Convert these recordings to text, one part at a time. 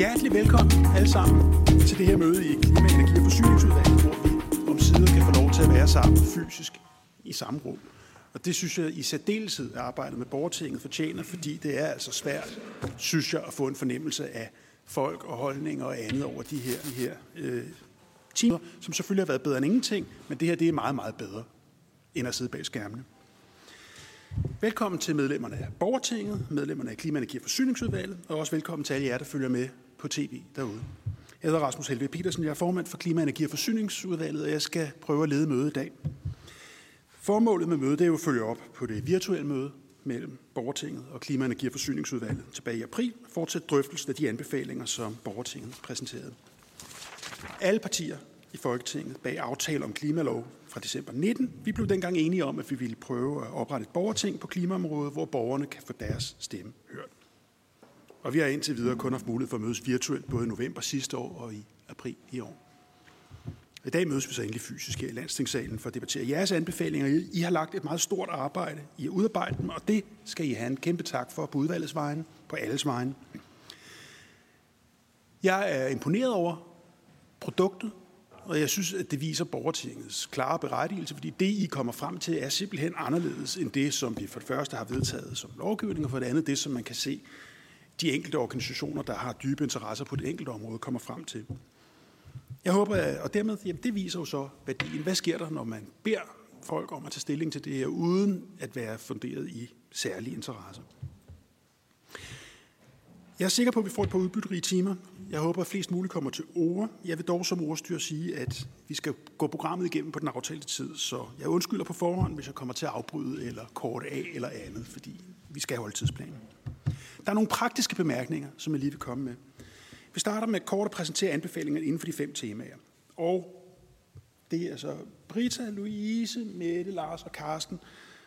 Hjertelig velkommen alle sammen til det her møde i Klima-, Energi- og Forsyningsudvalget, hvor vi om sider kan få lov til at være sammen fysisk i samme rum. Og det synes jeg i særdeleshed at arbejdet med borgertinget fortjener, fordi det er altså svært, synes jeg, at få en fornemmelse af folk og holdninger og andet over de her, de her øh, timer, som selvfølgelig har været bedre end ingenting, men det her det er meget, meget bedre end at sidde bag skærmene. Velkommen til medlemmerne af Borgertinget, medlemmerne af Klima-, Energi- og Forsyningsudvalget, og også velkommen til alle jer, der følger med på tv derude. Jeg hedder Rasmus Helve Petersen, jeg er formand for Klima-, Energi- og Forsyningsudvalget, og jeg skal prøve at lede mødet i dag. Formålet med mødet er jo at følge op på det virtuelle møde mellem Borgertinget og Klima-, Energi- og Forsyningsudvalget tilbage i april, og fortsætte drøftelsen af de anbefalinger, som Borgertinget præsenterede. Alle partier i Folketinget bag aftale om klimalov fra december 19. Vi blev dengang enige om, at vi ville prøve at oprette et borgerting på klimaområdet, hvor borgerne kan få deres stemme hørt. Og vi har indtil videre kun haft mulighed for at mødes virtuelt både i november sidste år og i april i år. I dag mødes vi så endelig fysisk her i Landstingssalen for at debattere jeres anbefalinger. I har lagt et meget stort arbejde i at udarbejde dem, og det skal I have en kæmpe tak for på udvalgets vegne, på alles vegne. Jeg er imponeret over produktet, og jeg synes, at det viser borgertingets klare berettigelse, fordi det, I kommer frem til, er simpelthen anderledes end det, som vi for det første har vedtaget som lovgivning, og for det andet det, som man kan se de enkelte organisationer, der har dybe interesser på det enkelte område, kommer frem til. Jeg håber, og dermed, jamen det viser jo så værdien. Hvad sker der, når man beder folk om at tage stilling til det her, uden at være funderet i særlige interesser? Jeg er sikker på, at vi får et par udbytterige timer. Jeg håber, at flest muligt kommer til ord. Jeg vil dog som ordstyr sige, at vi skal gå programmet igennem på den aftalte tid, så jeg undskylder på forhånd, hvis jeg kommer til at afbryde eller korte af eller andet, fordi vi skal holde tidsplanen. Der er nogle praktiske bemærkninger, som jeg lige vil komme med. Vi starter med kort at præsentere anbefalingerne inden for de fem temaer. Og det er altså Brita, Louise, Mette, Lars og Karsten,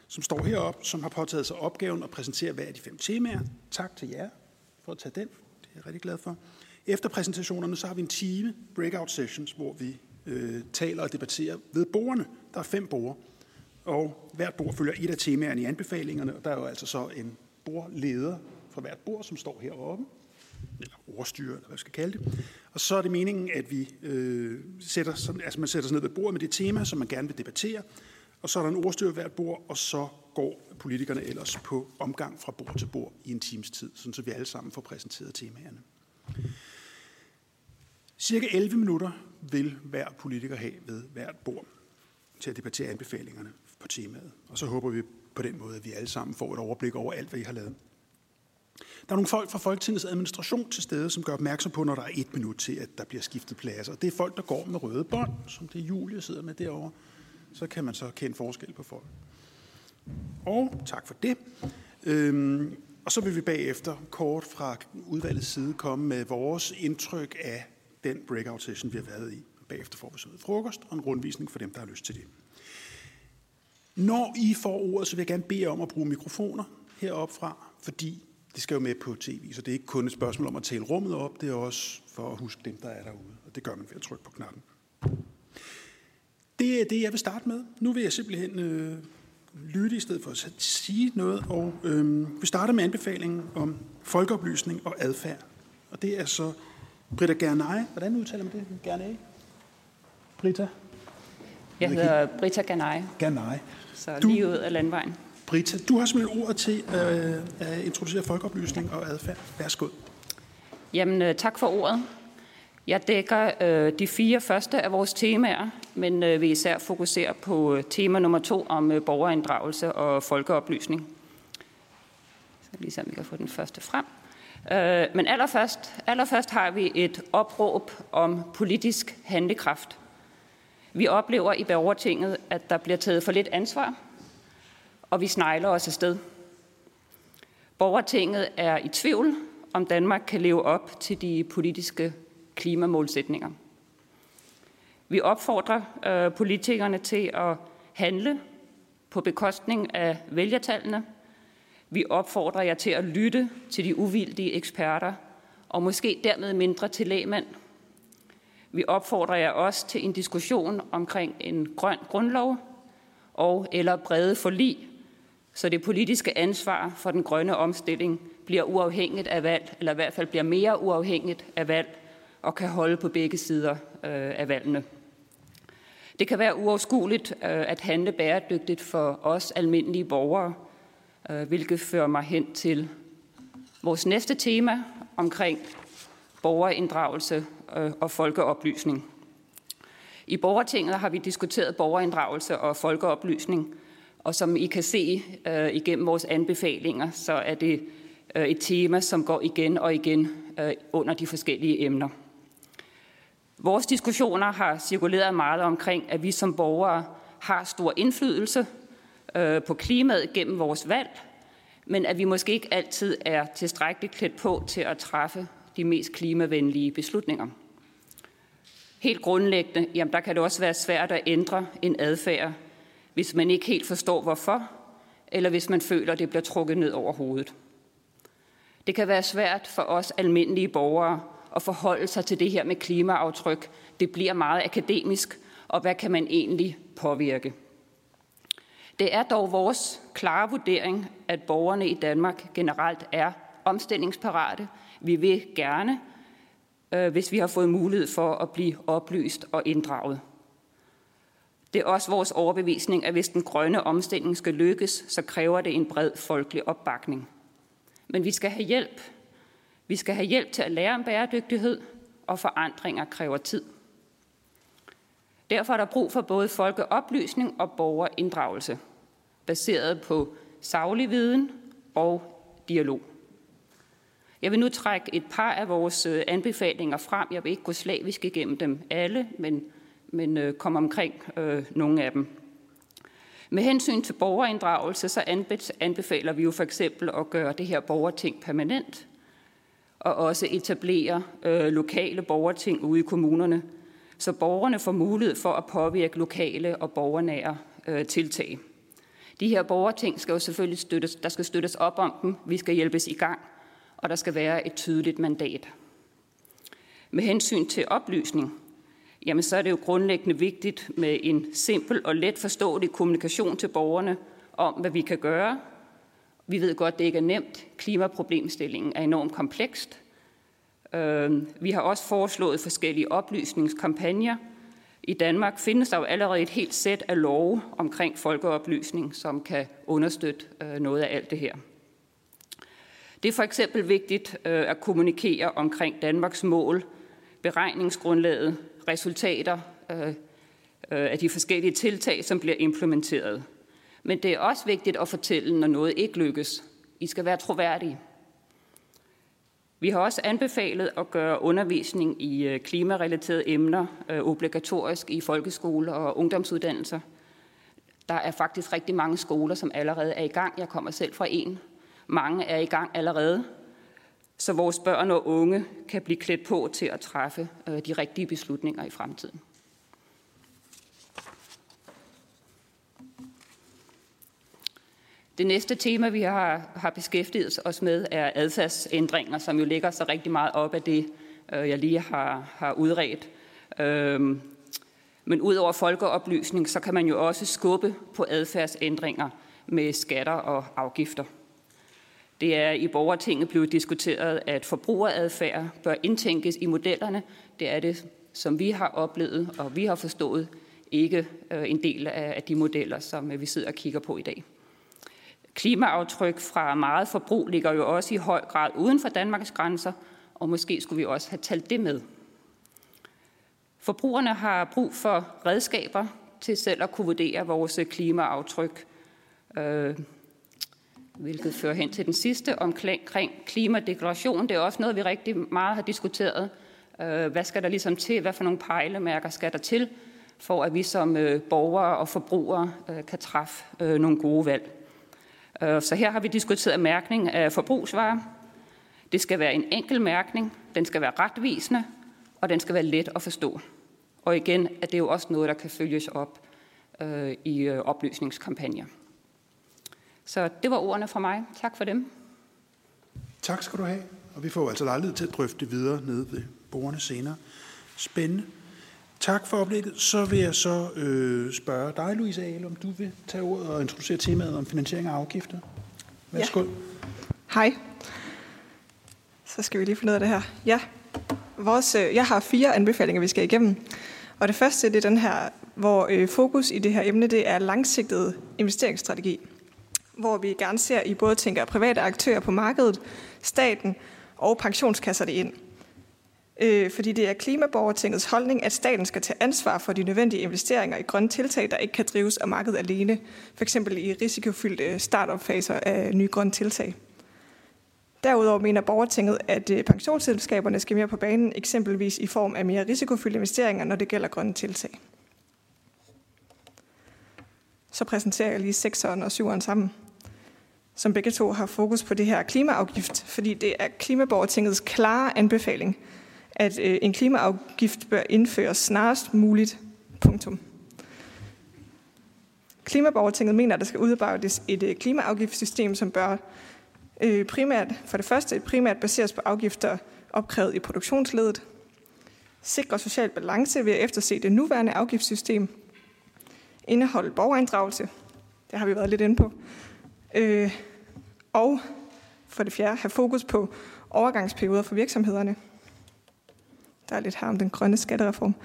som står heroppe, som har påtaget sig opgaven at præsentere hver af de fem temaer. Tak til jer for at tage den. Det er jeg rigtig glad for. Efter præsentationerne så har vi en time breakout sessions, hvor vi øh, taler og debatterer ved bordene. Der er fem borde, og hvert bord følger et af temaerne i anbefalingerne, og der er jo altså så en bordleder fra hvert bord, som står heroppe, eller ordstyre, eller hvad jeg skal kalde det. Og så er det meningen, at vi øh, sætter, sådan, altså man sætter sig ned ved bordet med det tema, som man gerne vil debattere, og så er der en ordstyre hvert bord, og så går politikerne ellers på omgang fra bord til bord i en times tid, sådan så vi alle sammen får præsenteret temaerne. Cirka 11 minutter vil hver politiker have ved hvert bord til at debattere anbefalingerne på temaet. Og så håber vi på den måde, at vi alle sammen får et overblik over alt, hvad I har lavet. Der er nogle folk fra Folketingets administration til stede, som gør opmærksom på, når der er et minut til, at der bliver skiftet plads. Og Det er folk, der går med røde bånd, som det Julie sidder med derovre. Så kan man så kende forskel på folk. Og tak for det. Øhm, og så vil vi bagefter kort fra udvalgets side komme med vores indtryk af den breakout session, vi har været i. Bagefter får vi så frokost og en rundvisning for dem, der har lyst til det. Når I får ordet, så vil jeg gerne bede om at bruge mikrofoner heroppe fra, fordi det skal jo med på tv, så det er ikke kun et spørgsmål om at tale rummet op, det er også for at huske dem, der er derude, og det gør man ved at trykke på knappen. Det er det, jeg vil starte med. Nu vil jeg simpelthen øh, lytte i stedet for at sige noget, og øh, vi starter med anbefalingen om folkeoplysning og adfærd. Og det er så Britta Gernay. Hvordan udtaler man det? Gernay? Britta? Jeg hedder Britta Ganay, Gernay. så Du- lige ud af landvejen. Britta, du har simpelthen ordet til øh, at introducere folkeoplysning og adfærd. Værsgo. Jamen, øh, tak for ordet. Jeg dækker øh, de fire første af vores temaer, men øh, vil især fokusere på øh, tema nummer to om øh, borgerinddragelse og folkeoplysning. Så lige så vi kan få den første frem. Øh, men allerførst, allerførst har vi et opråb om politisk handlekraft. Vi oplever i borgertinget, at der bliver taget for lidt ansvar, og vi snegler os afsted. Borgertinget er i tvivl, om Danmark kan leve op til de politiske klimamålsætninger. Vi opfordrer øh, politikerne til at handle på bekostning af vælgertallene. Vi opfordrer jer til at lytte til de uvildige eksperter, og måske dermed mindre til lægmænd. Vi opfordrer jer også til en diskussion omkring en grøn grundlov og eller brede forlig, så det politiske ansvar for den grønne omstilling bliver uafhængigt af valg, eller i hvert fald bliver mere uafhængigt af valg, og kan holde på begge sider øh, af valgene. Det kan være uoverskueligt øh, at handle bæredygtigt for os almindelige borgere, øh, hvilket fører mig hen til vores næste tema omkring borgerinddragelse øh, og folkeoplysning. I borgertinget har vi diskuteret borgerinddragelse og folkeoplysning, og som I kan se øh, igennem vores anbefalinger, så er det øh, et tema, som går igen og igen øh, under de forskellige emner. Vores diskussioner har cirkuleret meget omkring, at vi som borgere har stor indflydelse øh, på klimaet gennem vores valg, men at vi måske ikke altid er tilstrækkeligt klædt på til at træffe de mest klimavenlige beslutninger. Helt grundlæggende, jamen der kan det også være svært at ændre en adfærd, hvis man ikke helt forstår hvorfor, eller hvis man føler, at det bliver trukket ned over hovedet. Det kan være svært for os almindelige borgere at forholde sig til det her med klimaaftryk. Det bliver meget akademisk, og hvad kan man egentlig påvirke? Det er dog vores klare vurdering, at borgerne i Danmark generelt er omstillingsparate. Vi vil gerne, øh, hvis vi har fået mulighed for at blive oplyst og inddraget. Det er også vores overbevisning, at hvis den grønne omstilling skal lykkes, så kræver det en bred folkelig opbakning. Men vi skal have hjælp. Vi skal have hjælp til at lære om bæredygtighed, og forandringer kræver tid. Derfor er der brug for både folkeoplysning og borgerinddragelse, baseret på saglig viden og dialog. Jeg vil nu trække et par af vores øh, anbefalinger frem. Jeg vil ikke gå slavisk igennem dem alle, men, men øh, komme omkring øh, nogle af dem. Med hensyn til borgerinddragelse, så anbefaler vi jo for eksempel at gøre det her borgerting permanent, og også etablere øh, lokale borgerting ude i kommunerne, så borgerne får mulighed for at påvirke lokale og borgernære øh, tiltag. De her borgerting skal jo selvfølgelig støttes, der skal støttes op om dem, vi skal hjælpes i gang, og der skal være et tydeligt mandat. Med hensyn til oplysning, jamen så er det jo grundlæggende vigtigt med en simpel og let forståelig kommunikation til borgerne om, hvad vi kan gøre. Vi ved godt, det ikke er nemt. Klimaproblemstillingen er enormt komplekst. Øhm, vi har også foreslået forskellige oplysningskampagner. I Danmark findes der jo allerede et helt sæt af love omkring folkeoplysning, som kan understøtte øh, noget af alt det her. Det er for eksempel vigtigt øh, at kommunikere omkring Danmarks mål, beregningsgrundlaget, resultater øh, øh, af de forskellige tiltag, som bliver implementeret. Men det er også vigtigt at fortælle, når noget ikke lykkes. I skal være troværdige. Vi har også anbefalet at gøre undervisning i øh, klimarelaterede emner øh, obligatorisk i folkeskole og ungdomsuddannelser. Der er faktisk rigtig mange skoler, som allerede er i gang. Jeg kommer selv fra en. Mange er i gang allerede så vores børn og unge kan blive klædt på til at træffe øh, de rigtige beslutninger i fremtiden. Det næste tema, vi har, har beskæftiget os med, er adfærdsændringer, som jo ligger så rigtig meget op af det, øh, jeg lige har, har udredt. Øhm, men udover folkeoplysning, så kan man jo også skubbe på adfærdsændringer med skatter og afgifter. Det er i borgertinget blevet diskuteret, at forbrugeradfærd bør indtænkes i modellerne. Det er det, som vi har oplevet og vi har forstået, ikke øh, en del af de modeller, som øh, vi sidder og kigger på i dag. Klimaaftryk fra meget forbrug ligger jo også i høj grad uden for Danmarks grænser, og måske skulle vi også have talt det med. Forbrugerne har brug for redskaber til selv at kunne vurdere vores øh, klimaaftryk. Hvilket fører hen til den sidste omkring klimadeklaration. Det er også noget, vi rigtig meget har diskuteret. Øh, hvad skal der ligesom til? Hvad for nogle pejlemærker skal der til, for at vi som øh, borgere og forbrugere øh, kan træffe nogle gode valg? Så her har vi diskuteret mærkning af forbrugsvarer. Det skal være en enkel mærkning, den skal være retvisende, og den skal være let at forstå. Og igen at det jo også noget, der kan følges op i oplysningskampagner. Så det var ordene fra mig. Tak for dem. Tak skal du have. Og vi får altså lejlighed til at drøfte det videre nede ved borgerne senere. Spændende. Tak for oplægget. Så vil jeg så øh, spørge dig, Louise Ahle, om du vil tage ordet og introducere temaet om finansiering af afgifter. Værsgo. Ja. Hej. Så skal vi lige finde ud af det her. Ja, vores, øh, jeg har fire anbefalinger, vi skal igennem. Og det første det er den her, hvor øh, fokus i det her emne det er langsigtet investeringsstrategi. Hvor vi gerne ser, at I både tænker private aktører på markedet, staten og pensionskasserne ind. Øh, fordi det er Klimaborgertingets holdning, at staten skal tage ansvar for de nødvendige investeringer i grønne tiltag, der ikke kan drives af markedet alene. F.eks. i risikofyldte startup-faser af nye grønne tiltag. Derudover mener borgertinget, at øh, pensionsselskaberne skal mere på banen, eksempelvis i form af mere risikofyldte investeringer, når det gælder grønne tiltag. Så præsenterer jeg lige 6'eren og 7'eren sammen, som begge to har fokus på det her klimaafgift, fordi det er Klimaborgertingets klare anbefaling, at øh, en klimaafgift bør indføres snarest muligt. Punktum. Klimaborgertinget mener, at der skal udarbejdes et øh, klimaafgiftssystem, som bør øh, primært, for det første primært baseres på afgifter opkrævet i produktionsledet, sikre social balance ved at efterse det nuværende afgiftssystem, indeholde borgerinddragelse, det har vi været lidt inde på, øh, og for det fjerde have fokus på overgangsperioder for virksomhederne. Der er lidt her om den grønne skattereform.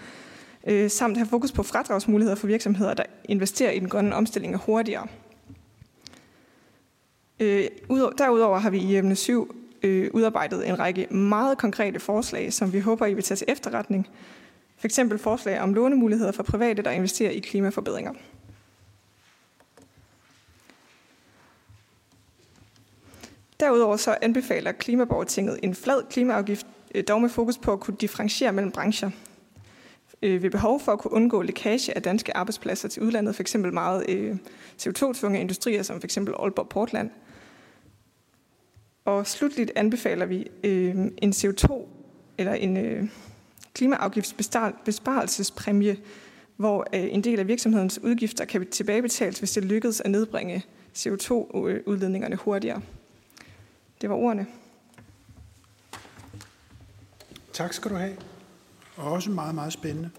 Øh, samt have fokus på fradragsmuligheder for virksomheder, der investerer i den grønne omstilling hurtigere. Øh, derudover har vi i emne 7 øh, udarbejdet en række meget konkrete forslag, som vi håber, I vil tage til efterretning. For eksempel forslag om lånemuligheder for private, der investerer i klimaforbedringer. Derudover så anbefaler Klimaborgertinget en flad klimaafgift, øh, dog med fokus på at kunne differentiere mellem brancher. Øh, ved behov for at kunne undgå lækage af danske arbejdspladser til udlandet, f.eks. meget øh, CO2-tvunge industrier, som f.eks. Aalborg Portland – og slutligt anbefaler vi en CO2 eller en klimaafgiftsbesparelsespræmie, hvor en del af virksomhedens udgifter kan tilbagebetales, hvis det lykkedes at nedbringe CO2-udledningerne hurtigere. Det var ordene. Tak skal du have. Og også meget, meget spændende.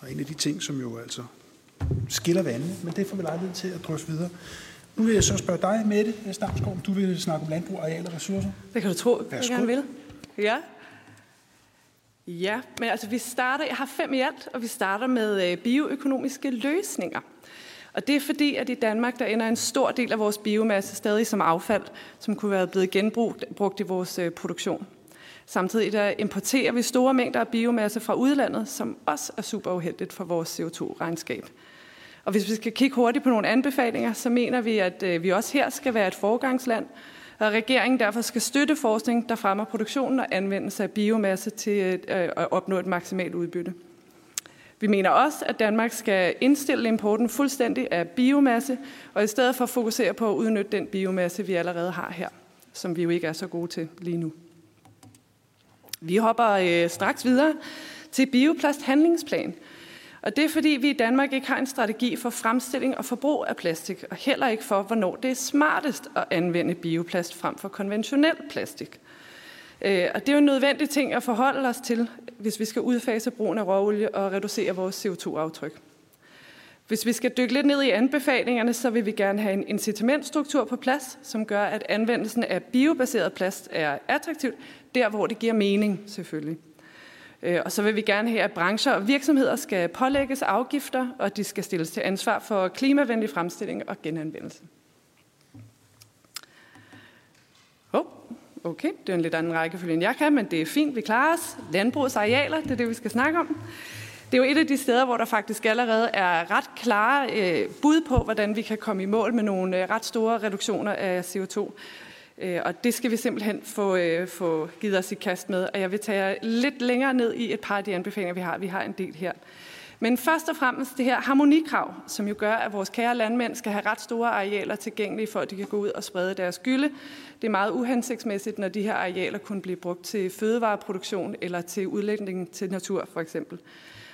Og en af de ting, som jo altså skiller vandene, men det får vi lejlighed til at drøse videre. Nu vil jeg så spørge dig, Mette Stamsgaard, om du vil snakke om landbrug, areal og ressourcer. Det kan du tro, jeg gerne vil. Ja. Ja, men altså vi starter, jeg har fem i alt, og vi starter med øh, bioøkonomiske løsninger. Og det er fordi, at i Danmark, der ender en stor del af vores biomasse stadig som affald, som kunne være blevet genbrugt brugt i vores øh, produktion. Samtidig der importerer vi store mængder af biomasse fra udlandet, som også er super uheldigt for vores CO2-regnskab. Og hvis vi skal kigge hurtigt på nogle anbefalinger, så mener vi, at øh, vi også her skal være et forgangsland, og regeringen derfor skal støtte forskning, der fremmer produktionen og anvendelse af biomasse til øh, at opnå et maksimalt udbytte. Vi mener også, at Danmark skal indstille importen fuldstændig af biomasse, og i stedet for fokusere på at udnytte den biomasse, vi allerede har her, som vi jo ikke er så gode til lige nu. Vi hopper øh, straks videre til bioplasthandlingsplan, og det er fordi, vi i Danmark ikke har en strategi for fremstilling og forbrug af plastik, og heller ikke for, hvornår det er smartest at anvende bioplast frem for konventionel plastik. Øh, og det er jo en nødvendig ting at forholde os til, hvis vi skal udfase brugen af råolie og reducere vores CO2-aftryk. Hvis vi skal dykke lidt ned i anbefalingerne, så vil vi gerne have en incitamentstruktur på plads, som gør, at anvendelsen af biobaseret plast er attraktivt, der hvor det giver mening selvfølgelig. Øh, og så vil vi gerne have, at brancher og virksomheder skal pålægges afgifter, og de skal stilles til ansvar for klimavenlig fremstilling og genanvendelse. Oh, okay, det er en lidt anden rækkefølge, end jeg kan, men det er fint, vi klarer os. Landbrugets arealer, det er det, vi skal snakke om. Det er jo et af de steder, hvor der faktisk allerede er ret klare øh, bud på, hvordan vi kan komme i mål med nogle øh, ret store reduktioner af CO2. Øh, og det skal vi simpelthen få, øh, få givet os i kast med. Og jeg vil tage lidt længere ned i et par af de anbefalinger, vi har. Vi har en del her. Men først og fremmest det her harmonikrav, som jo gør, at vores kære landmænd skal have ret store arealer tilgængelige, for at de kan gå ud og sprede deres gylde. Det er meget uhensigtsmæssigt, når de her arealer kun bliver brugt til fødevareproduktion eller til udlægning til natur for eksempel.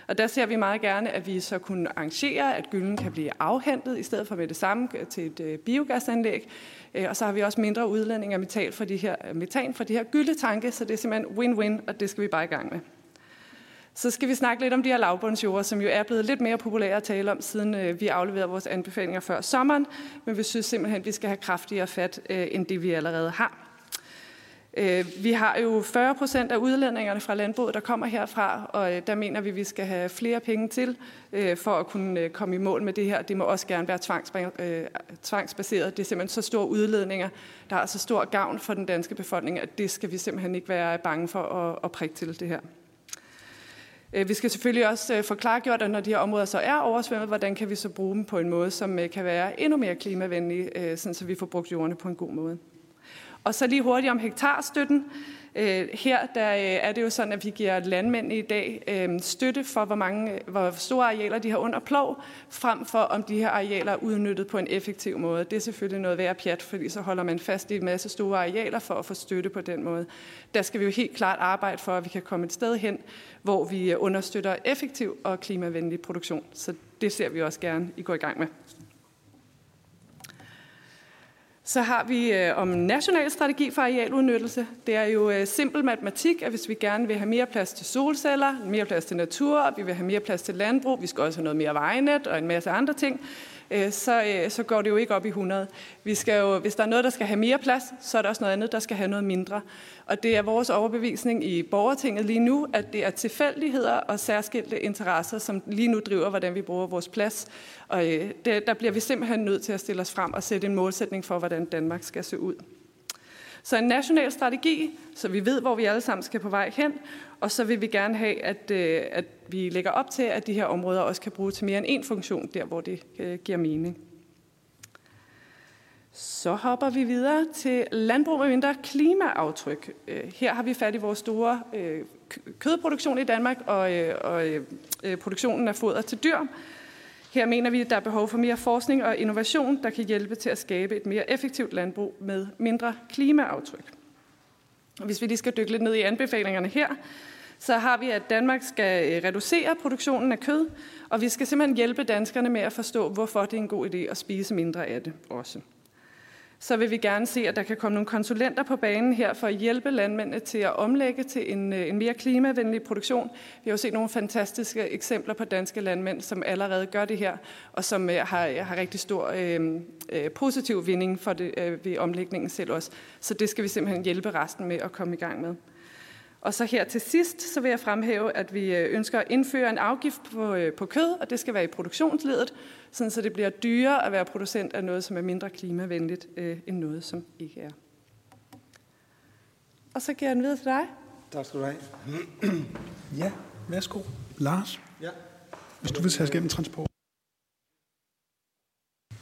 Og der ser vi meget gerne, at vi så kunne arrangere, at gylden kan blive afhentet, i stedet for med det samme til et øh, biogasanlæg. Øh, og så har vi også mindre udledning af metan fra de her, øh, metan fra de her gyldetanke, så det er simpelthen win-win, og det skal vi bare i gang med. Så skal vi snakke lidt om de her lavbundsjord, som jo er blevet lidt mere populære at tale om, siden øh, vi afleverede vores anbefalinger før sommeren. Men vi synes simpelthen, at vi skal have kraftigere fat, øh, end det vi allerede har. Øh, vi har jo 40 procent af udlændingerne fra landbruget, der kommer herfra, og der mener vi, at vi skal have flere penge til for at kunne komme i mål med det her. Det må også gerne være tvangsbaseret. Det er simpelthen så store udledninger, der har så stor gavn for den danske befolkning, at det skal vi simpelthen ikke være bange for at prikke til det her. Øh, vi skal selvfølgelig også øh, få klargjort, at når de her områder så er oversvømmet, hvordan kan vi så bruge dem på en måde, som øh, kan være endnu mere klimavenlig, sådan så vi får brugt jordene på en god måde. Og så lige hurtigt om hektarstøtten. Øh, her der øh, er det jo sådan, at vi giver landmænd i dag øh, støtte for, hvor, mange, hvor store arealer de har under plov, frem for om de her arealer er udnyttet på en effektiv måde. Det er selvfølgelig noget værd pjat, fordi så holder man fast i en masse store arealer for at få støtte på den måde. Der skal vi jo helt klart arbejde for, at vi kan komme et sted hen, hvor vi understøtter effektiv og klimavenlig produktion. Så det ser vi også gerne, I går i gang med. Så har vi øh, om national strategi for arealudnyttelse. Det er jo øh, simpel matematik, at hvis vi gerne vil have mere plads til solceller, mere plads til natur, vi vil have mere plads til landbrug, vi skal også have noget mere vejnet og en masse andre ting, øh, så, øh, så går det jo ikke op i 100. Vi skal jo, hvis der er noget, der skal have mere plads, så er der også noget andet, der skal have noget mindre. Og det er vores overbevisning i borgertinget lige nu, at det er tilfældigheder og særskilte interesser, som lige nu driver, hvordan vi bruger vores plads. Og øh, det, der bliver vi simpelthen nødt til at stille os frem og sætte en målsætning for, hvordan Danmark skal se ud. Så en national strategi, så vi ved, hvor vi alle sammen skal på vej hen, og så vil vi gerne have, at, øh, at vi lægger op til, at de her områder også kan bruges til mere end én funktion, der hvor det øh, giver mening. Så hopper vi videre til landbrug med mindre klimaaftryk. Øh, her har vi fat i vores store kødproduktion i Danmark og, og produktionen af foder til dyr. Her mener vi, at der er behov for mere forskning og innovation, der kan hjælpe til at skabe et mere effektivt landbrug med mindre klimaaftryk. Hvis vi lige skal dykke lidt ned i anbefalingerne her, så har vi, at Danmark skal øh, reducere produktionen af kød, og vi skal simpelthen hjælpe danskerne med at forstå, hvorfor det er en god idé at spise mindre af det også så vil vi gerne se, at der kan komme nogle konsulenter på banen her for at hjælpe landmændene til at omlægge til en, øh, en mere klimavenlig produktion. Vi har jo set nogle fantastiske eksempler på danske landmænd, som allerede gør det her, og som øh, har, øh, har rigtig stor øh, øh, positiv vinding for det, øh, ved omlægningen selv også. Så det skal vi simpelthen hjælpe resten med at komme i gang med. Og så her til sidst, så vil jeg fremhæve, at vi øh, ønsker at indføre en afgift på, øh, på kød, og det skal være i produktionsledet, sådan så det bliver dyrere at være producent af noget, som er mindre klimavenligt, øh, end noget, som ikke er. Og så giver jeg den videre til dig. Tak skal du have. ja, værsgo. Lars? Ja. Hvis du vil tage os gennem transport.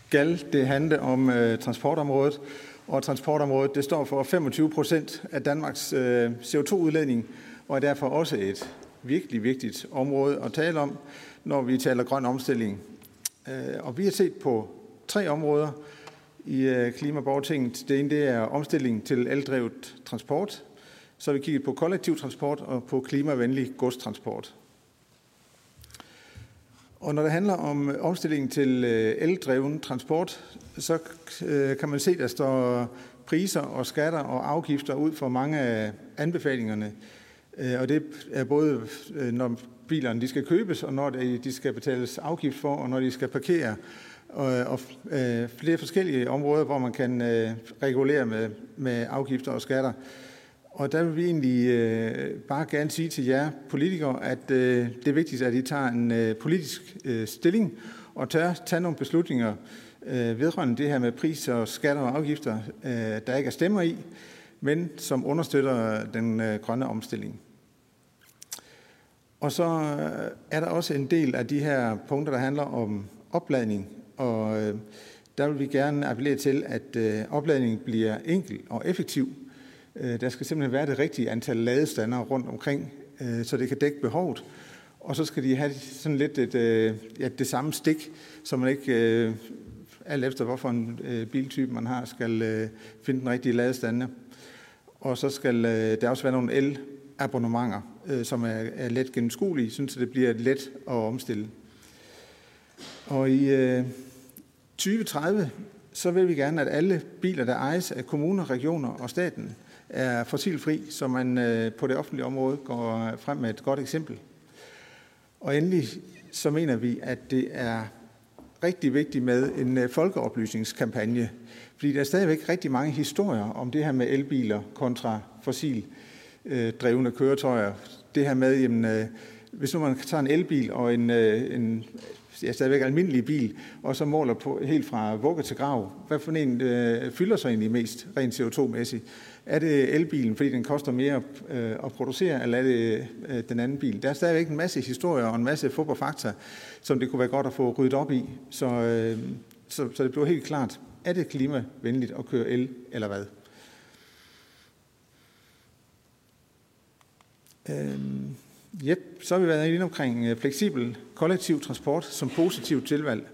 Skal det handle om øh, transportområdet, og transportområdet det står for 25 procent af Danmarks øh, CO2-udledning, og er derfor også et virkelig vigtigt område at tale om, når vi taler grøn omstilling. Øh, og vi har set på tre områder i øh, Klimaborgertinget. Det ene det er omstilling til eldrevet transport. Så har vi kigget på kollektiv transport og på klimavenlig godstransport. Og når det handler om øh, omstillingen til øh, eldreven transport, så øh, kan man se, at der står priser og skatter og afgifter ud for mange af anbefalingerne. Og det er både, når bilerne de skal købes, og når de skal betales afgift for, og når de skal parkere. Og flere forskellige områder, hvor man kan regulere med, med afgifter og skatter. Og der vil vi egentlig øh, bare gerne sige til jer politikere, at øh, det er vigtigt, at I tager en øh, politisk øh, stilling og tør tage nogle beslutninger øh, vedrørende det her med priser, og skatter og afgifter, øh, der ikke er stemmer i, men som understøtter den øh, grønne omstilling. Og så øh, er der også en del af de her punkter, der handler om opladning, og øh, der vil vi gerne appellere til, at øh, opladningen bliver enkel og effektiv, Øh, der skal simpelthen være det rigtige antal ladestander rundt omkring, øh, så det kan dække behovet. Og så skal de have sådan lidt et, øh, ja, det samme stik, så man ikke, alt efter hvorfor en biltype man har, skal finde den rigtige ladestander. Og så skal der også være nogle el-abonnementer, som er, er let gennemskuelige, så det bliver let at omstille. Og i 2030, så vil vi gerne, at alle biler, der ejes af kommuner, regioner og staten, er fossilfri, så man øh, på det offentlige område går frem med et godt eksempel. Og endelig så mener vi, at det er rigtig vigtigt med en øh, folkeoplysningskampagne, fordi der er stadigvæk rigtig mange historier om det her med elbiler kontra fossil øh, drevne køretøjer. Det her med, jamen, øh, hvis nu man tager en elbil og en, øh, en ja, stadigvæk almindelig bil, og så måler på helt fra vugge til grav, hvad for en øh, fylder sig egentlig mest rent CO2-mæssigt? Er det elbilen, fordi den koster mere øh, at producere, eller er det øh, den anden bil? Der er stadigvæk en masse historier og en masse fodboldfakta, som det kunne være godt at få ryddet op i. Så, øh, så, så det bliver helt klart, er det klimavenligt at køre el, eller hvad? Øhm, Yep, så har vi været inde omkring fleksibel kollektiv transport som positivt tilvalg.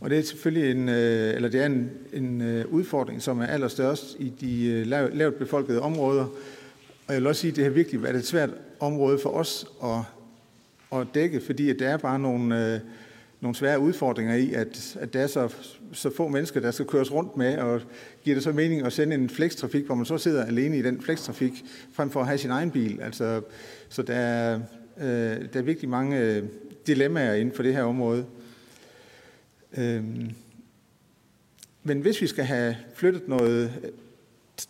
Og det er selvfølgelig en, øh, eller det er en, en øh, udfordring, som er allerstørst i de øh, lavt befolkede områder. Og jeg vil også sige, at det har virkelig været et svært område for os at, at dække, fordi at der er bare nogle, nogle svære udfordringer i, at, at der er så, så få mennesker, der skal køres rundt med, og giver det så mening at sende en flekstrafik, hvor man så sidder alene i den flekstrafik, frem for at have sin egen bil. Altså, så der er, øh, der er virkelig mange dilemmaer inden for det her område. Øhm, men hvis vi skal have flyttet noget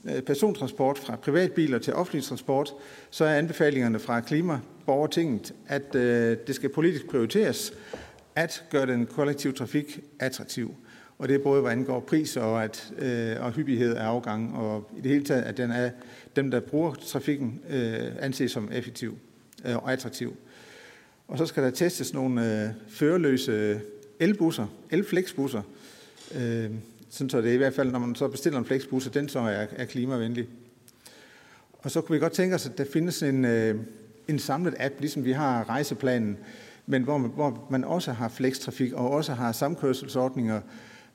øh, persontransport fra privatbiler til offentlig transport, så er anbefalingerne fra Klimaborgertinget, at øh, det skal politisk prioriteres, at gøre den kollektive trafik attraktiv. Og det er både, hvad angår pris og, at, øh, og hyppighed af afgang, og i det hele taget, at den er, dem, der bruger trafikken, øh, anses som effektiv øh, og attraktiv. Og så skal der testes nogle øh, førerløse elbusser, elflexbusser, øh, sådan så det er i hvert fald, når man så bestiller en flexbus, den så er, er klimavenlig. Og så kunne vi godt tænke os, at der findes en, øh, en samlet app, ligesom vi har rejseplanen, men hvor man, hvor man også har flextrafik og også har samkørselsordninger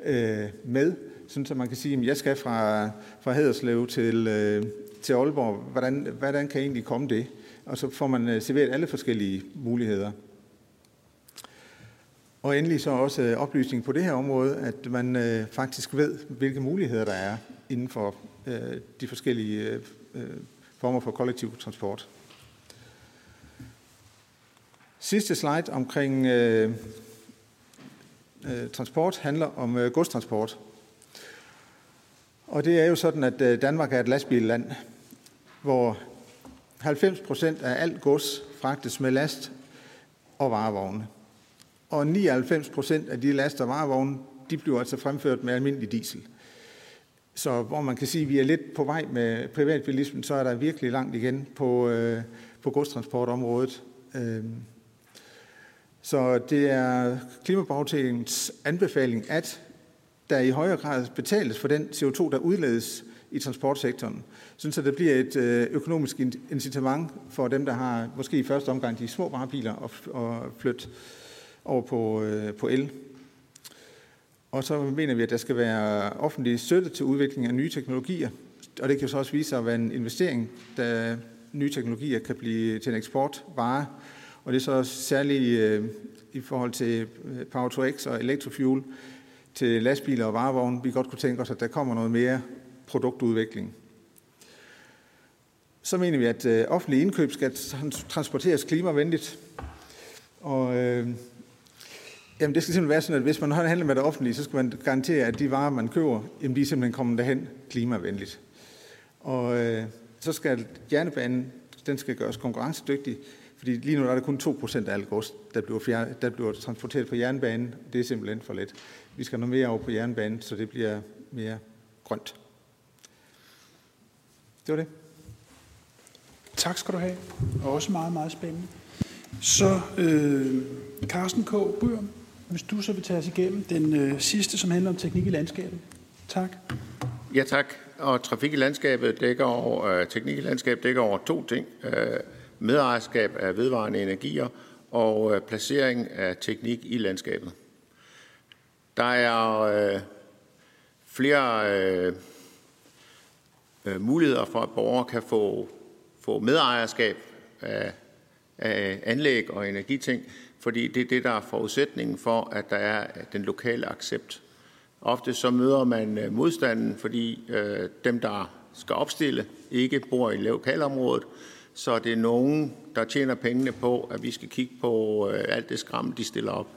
øh, med, sådan så man kan sige, at jeg skal fra, fra Haderslev til, øh, til Aalborg. Hvordan, hvordan kan jeg egentlig komme det? Og så får man øh, serveret alle forskellige muligheder. Og endelig så også øh, oplysning på det her område, at man øh, faktisk ved, hvilke muligheder der er inden for øh, de forskellige øh, øh former for kollektiv transport. Sidste slide omkring øh, øh, transport handler om øh, godstransport. Og det er jo sådan, at øh, Danmark er et lastbilland, hvor 90 procent af alt gods fragtes med last og varevogne. Og 99 procent af de last og varevogne, de bliver altså fremført med almindelig diesel. Så hvor man kan sige, at vi er lidt på vej med privatbilismen, så er der virkelig langt igen på, øh, på godstransportområdet. Øh, så det er Klimabagtingens anbefaling, at der i højere grad betales for den CO2, der udledes i transportsektoren, så det bliver et øh, økonomisk incitament for dem, der har måske i første omgang de små varebiler og flytte over på, øh, på el. Og så mener vi, at der skal være offentlig støtte til udvikling af nye teknologier, og det kan så også vise sig at være en investering, da nye teknologier kan blive til en eksportvare, og det er så særligt øh, i forhold til øh, Power to X og Electrofuel til lastbiler og varevogne. Vi godt kunne tænke os, at der kommer noget mere produktudvikling. Så mener vi, at øh, offentlige indkøb skal transporteres klimavenligt. Og øh, jamen det skal simpelthen være sådan, at hvis man handler med det offentlige, så skal man garantere, at de varer, man køber, jamen de er simpelthen kommet derhen klimavenligt. Og øh, så skal jernbanen, den skal gøres konkurrencedygtig, fordi lige nu er der kun 2% af alt gods, der bliver, fjer- der bliver transporteret på jernbanen. Det er simpelthen for let. Vi skal nå mere over på jernbanen, så det bliver mere grønt. Det var det. Tak skal du have. Og også meget, meget spændende. Så øh, Carsten K. Bøger, hvis du så vil tage os igennem den øh, sidste, som handler om teknik i landskabet. Tak. Ja, tak. Og trafik i landskabet dækker over, øh, teknik i landskabet dækker over to ting. Øh, medejerskab af vedvarende energier og øh, placering af teknik i landskabet. Der er øh, flere øh, øh, muligheder for, at borgere kan få, få medejerskab af, af anlæg og energiting, fordi det er det, der er forudsætningen for, at der er den lokale accept. Ofte så møder man øh, modstanden, fordi øh, dem, der skal opstille, ikke bor i lokalområdet, så det er nogen, der tjener pengene på, at vi skal kigge på øh, alt det skram, de stiller op.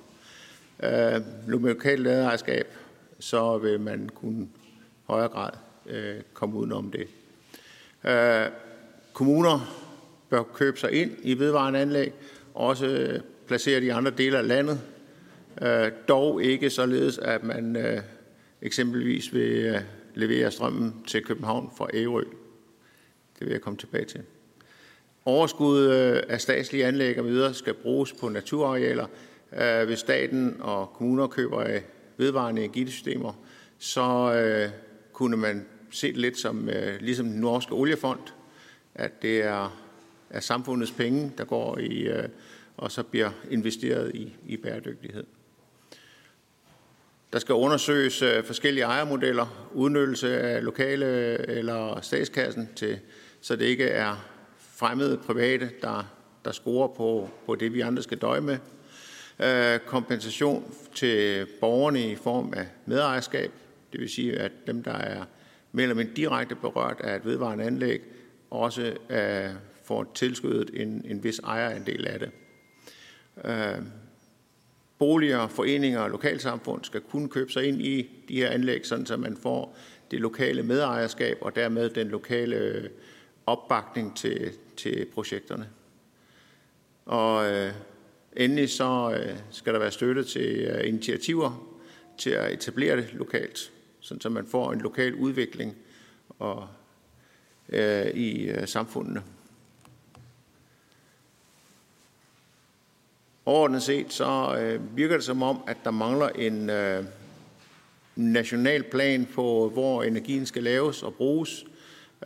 Øh, nu med lokalt laderejerskab, så vil man kunne i højere grad øh, komme udenom det. Øh, kommuner bør købe sig ind i vedvarende anlæg, også placere i andre dele af landet, øh, dog ikke således, at man øh, eksempelvis vil øh, levere strømmen til København fra Ærø. Det vil jeg komme tilbage til. Overskud øh, af statslige anlæg og videre skal bruges på naturarealer. Øh, hvis staten og kommuner køber af vedvarende energisystemer, så øh, kunne man se det lidt som øh, ligesom den norske oliefond, at det er, er samfundets penge, der går i, og så bliver investeret i, i bæredygtighed. Der skal undersøges øh, forskellige ejermodeller, udnyttelse af lokale eller statskassen, til, så det ikke er fremmede private, der, der scorer på, på det, vi andre skal døje med. Øh, kompensation til borgerne i form af medejerskab, det vil sige, at dem, der er mere eller mindre direkte berørt af et vedvarende anlæg, også øh, får tilskuddet en, en vis ejerandel af det. Øh, boliger, foreninger og lokalsamfund skal kunne købe sig ind i de her anlæg, sådan så man får det lokale medejerskab og dermed den lokale opbakning til, til projekterne. Og øh, endelig så øh, skal der være støtte til øh, initiativer til at etablere det lokalt, sådan så man får en lokal udvikling og, øh, i øh, samfundene. Overordnet set så øh, virker det som om, at der mangler en øh, national plan på, hvor energien skal laves og bruges,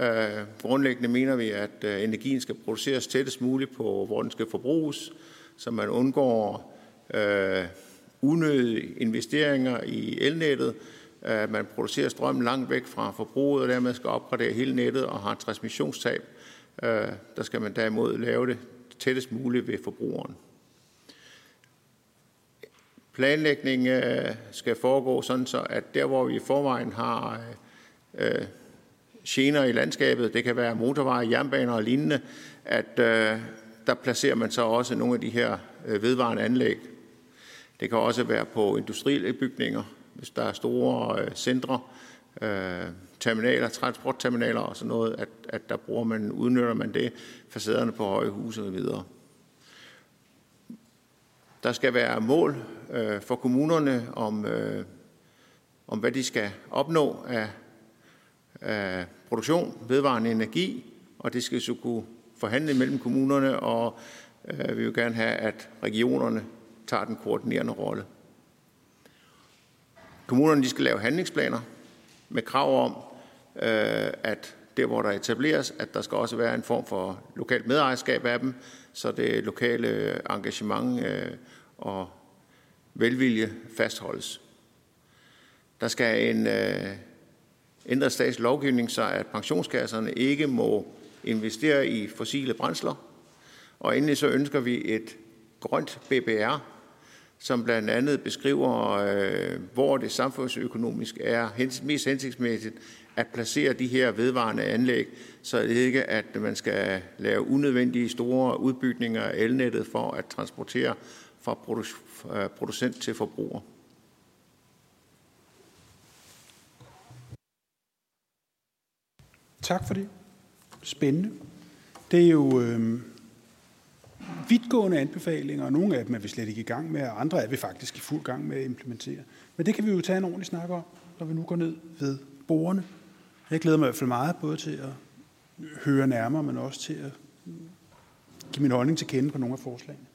Øh, grundlæggende mener vi, at øh, energien skal produceres tættest muligt på, hvor den skal forbruges, så man undgår øh, unødige investeringer i elnettet. Øh, man producerer strøm langt væk fra forbruget, og dermed skal opgradere hele nettet og har transmissionstab. Øh, der skal man derimod lave det tættest muligt ved forbrugeren. Planlægning øh, skal foregå sådan, så at der, hvor vi i forvejen har øh, gener i landskabet, det kan være motorveje, jernbaner og lignende, at øh, der placerer man så også nogle af de her øh, vedvarende anlæg. Det kan også være på industrielle bygninger, hvis der er store øh, centre, øh, terminaler, transportterminaler og sådan noget, at, at der bruger man, udnytter man det, facaderne på høje huse og videre. Der skal være mål øh, for kommunerne om, øh, om, hvad de skal opnå af af produktion, vedvarende energi, og det skal så kunne forhandle mellem kommunerne, og øh, vi vil gerne have, at regionerne tager den koordinerende rolle. Kommunerne de skal lave handlingsplaner med krav om, øh, at der, hvor der etableres, at der skal også være en form for lokalt medejerskab af dem, så det lokale engagement øh, og velvilje fastholdes. Der skal en øh, ændret statslovgivning, så at pensionskasserne ikke må investere i fossile brændsler. Og endelig så ønsker vi et grønt BBR, som blandt andet beskriver, øh, hvor det samfundsøkonomisk er mest hensigtsmæssigt at placere de her vedvarende anlæg, så det ikke, at man skal lave unødvendige store udbygninger af elnettet for at transportere fra øh, producent til forbruger. Tak for det. Spændende. Det er jo øh, vidtgående anbefalinger, og nogle af dem er vi slet ikke i gang med, og andre er vi faktisk i fuld gang med at implementere. Men det kan vi jo tage en ordentlig snak om, når vi nu går ned ved borgerne. Jeg glæder mig i hvert fald meget både til at høre nærmere, men også til at give min holdning til kende på nogle af forslagene.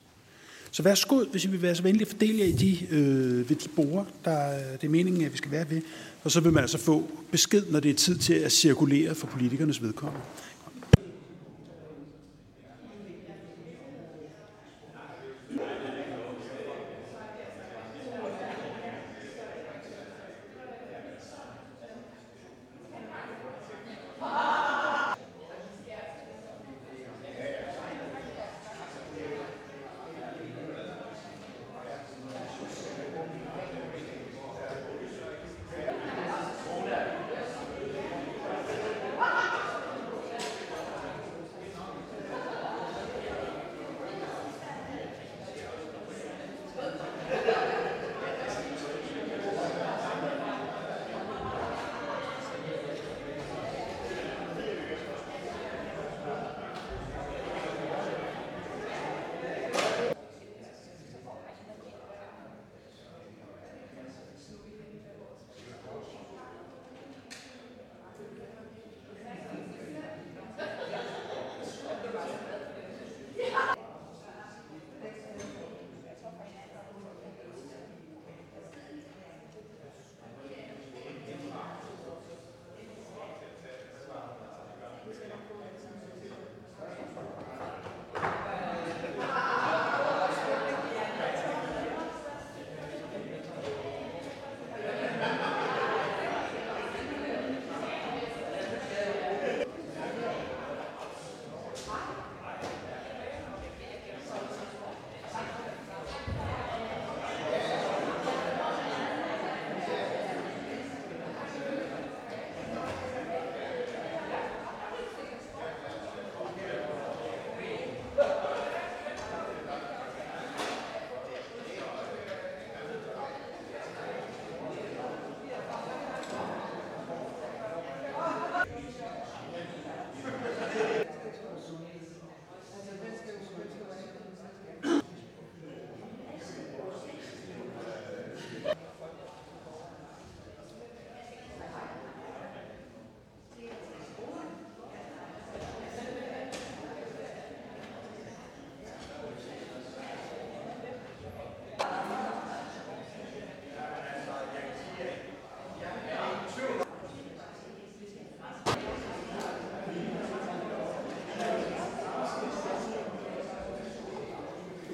Så værsgo, hvis I vil være så venlige at fordele jer i de, øh, ved de borer, der det er meningen, at vi skal være ved. Og så vil man altså få besked, når det er tid til at cirkulere for politikernes vedkommende.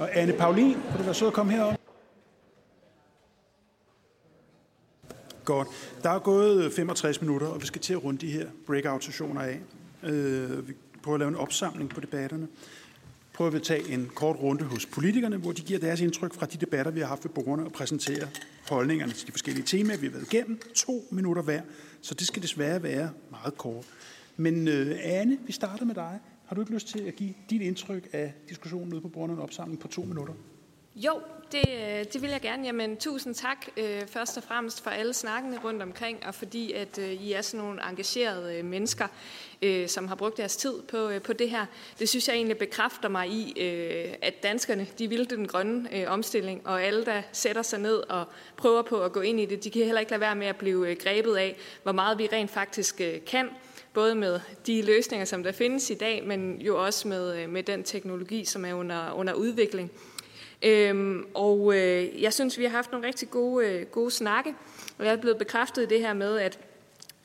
Og Anne Paulin, kan du være sød at komme herop? Godt. Der er gået 65 minutter, og vi skal til at runde de her breakout-sessioner af. Øh, vi prøver at lave en opsamling på debatterne. Prøver vi at tage en kort runde hos politikerne, hvor de giver deres indtryk fra de debatter, vi har haft ved borgerne, og præsenterer holdningerne til de forskellige temaer, vi har været igennem. To minutter hver, så det skal desværre være meget kort. Men øh, Anne, vi starter med dig. Har du ikke lyst til at give dit indtryk af diskussionen ude på borgerne en opsamling på to minutter? Jo, det, øh, det vil jeg gerne. Jamen, tusind tak øh, først og fremmest for alle snakkene rundt omkring, og fordi at øh, I er sådan nogle engagerede øh, mennesker, øh, som har brugt deres tid på, øh, på det her. Det synes jeg egentlig bekræfter mig i, øh, at danskerne de vil den grønne øh, omstilling, og alle, der sætter sig ned og prøver på at gå ind i det, de kan heller ikke lade være med at blive øh, grebet af, hvor meget vi rent faktisk øh, kan både med de løsninger, som der findes i dag, men jo også med, øh, med den teknologi, som er under, under udvikling. Øhm, og øh, jeg synes, vi har haft nogle rigtig gode, øh, gode snakke, og jeg er blevet bekræftet i det her med, at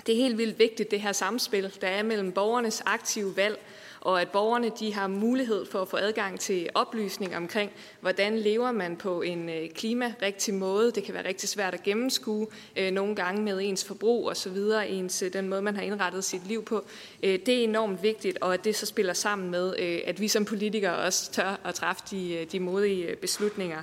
det er helt vildt vigtigt, det her samspil, der er mellem borgernes aktive valg og at borgerne de har mulighed for at få adgang til oplysning omkring, hvordan lever man på en øh, klimarigtig måde. Det kan være rigtig svært at gennemskue øh, nogle gange med ens forbrug og så videre, ens, øh, den måde, man har indrettet sit liv på. Det er enormt vigtigt, og at det så spiller sammen med, at vi som politikere også tør at træffe de, de modige beslutninger.